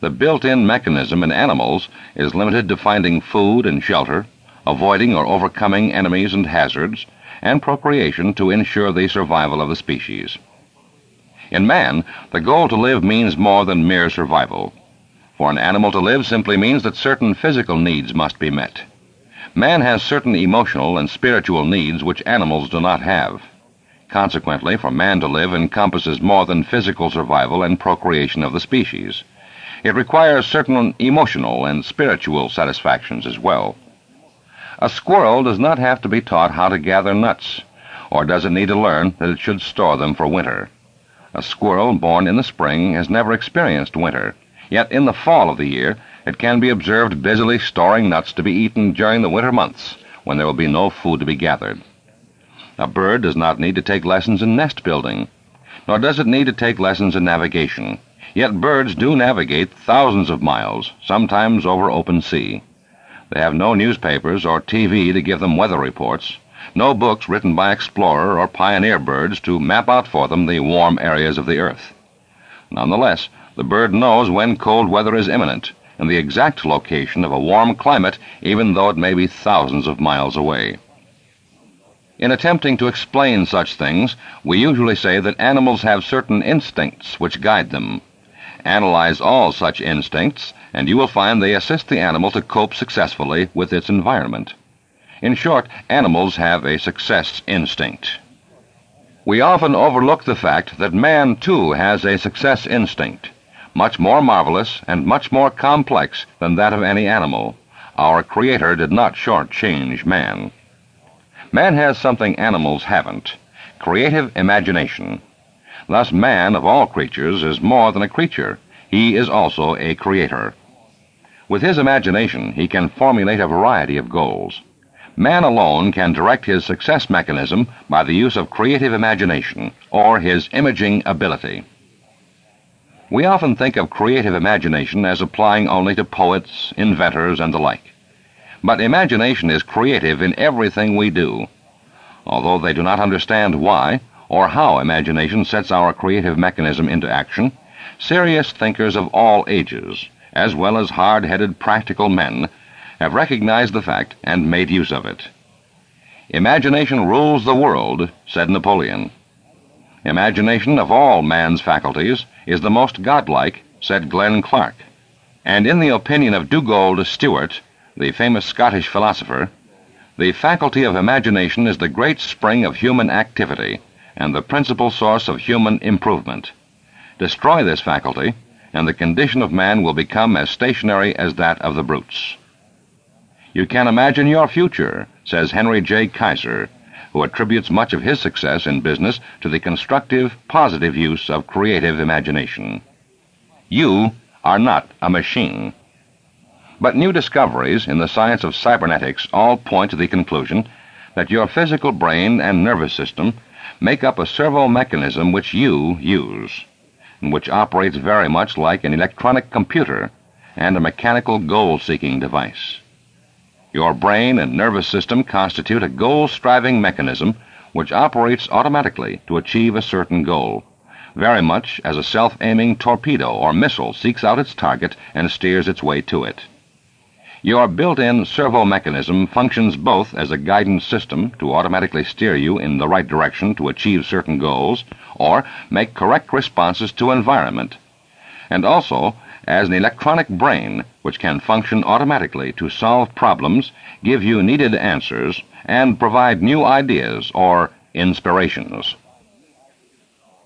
The built-in mechanism in animals is limited to finding food and shelter, avoiding or overcoming enemies and hazards, and procreation to ensure the survival of the species. In man, the goal to live means more than mere survival. For an animal to live simply means that certain physical needs must be met. Man has certain emotional and spiritual needs which animals do not have. Consequently, for man to live encompasses more than physical survival and procreation of the species. It requires certain emotional and spiritual satisfactions as well. A squirrel does not have to be taught how to gather nuts, or does it need to learn that it should store them for winter. A squirrel born in the spring has never experienced winter, yet in the fall of the year it can be observed busily storing nuts to be eaten during the winter months, when there will be no food to be gathered. A bird does not need to take lessons in nest building, nor does it need to take lessons in navigation. Yet birds do navigate thousands of miles, sometimes over open sea. They have no newspapers or TV to give them weather reports, no books written by explorer or pioneer birds to map out for them the warm areas of the earth. Nonetheless, the bird knows when cold weather is imminent and the exact location of a warm climate, even though it may be thousands of miles away. In attempting to explain such things, we usually say that animals have certain instincts which guide them. Analyze all such instincts, and you will find they assist the animal to cope successfully with its environment. In short, animals have a success instinct. We often overlook the fact that man, too, has a success instinct, much more marvelous and much more complex than that of any animal. Our Creator did not shortchange man. Man has something animals haven't creative imagination. Thus, man, of all creatures, is more than a creature. He is also a creator. With his imagination, he can formulate a variety of goals. Man alone can direct his success mechanism by the use of creative imagination or his imaging ability. We often think of creative imagination as applying only to poets, inventors, and the like. But imagination is creative in everything we do. Although they do not understand why or how imagination sets our creative mechanism into action, serious thinkers of all ages, as well as hard headed practical men, have recognized the fact and made use of it. Imagination rules the world, said Napoleon. Imagination of all man's faculties is the most godlike, said Glenn Clark. And in the opinion of Dugald Stewart, the famous Scottish philosopher, the faculty of imagination is the great spring of human activity and the principal source of human improvement. Destroy this faculty, and the condition of man will become as stationary as that of the brutes. You can imagine your future, says Henry J. Kaiser, who attributes much of his success in business to the constructive, positive use of creative imagination. You are not a machine. But new discoveries in the science of cybernetics all point to the conclusion that your physical brain and nervous system make up a servo mechanism which you use, which operates very much like an electronic computer and a mechanical goal seeking device. Your brain and nervous system constitute a goal striving mechanism which operates automatically to achieve a certain goal, very much as a self aiming torpedo or missile seeks out its target and steers its way to it. Your built in servo mechanism functions both as a guidance system to automatically steer you in the right direction to achieve certain goals or make correct responses to environment, and also as an electronic brain which can function automatically to solve problems, give you needed answers, and provide new ideas or inspirations.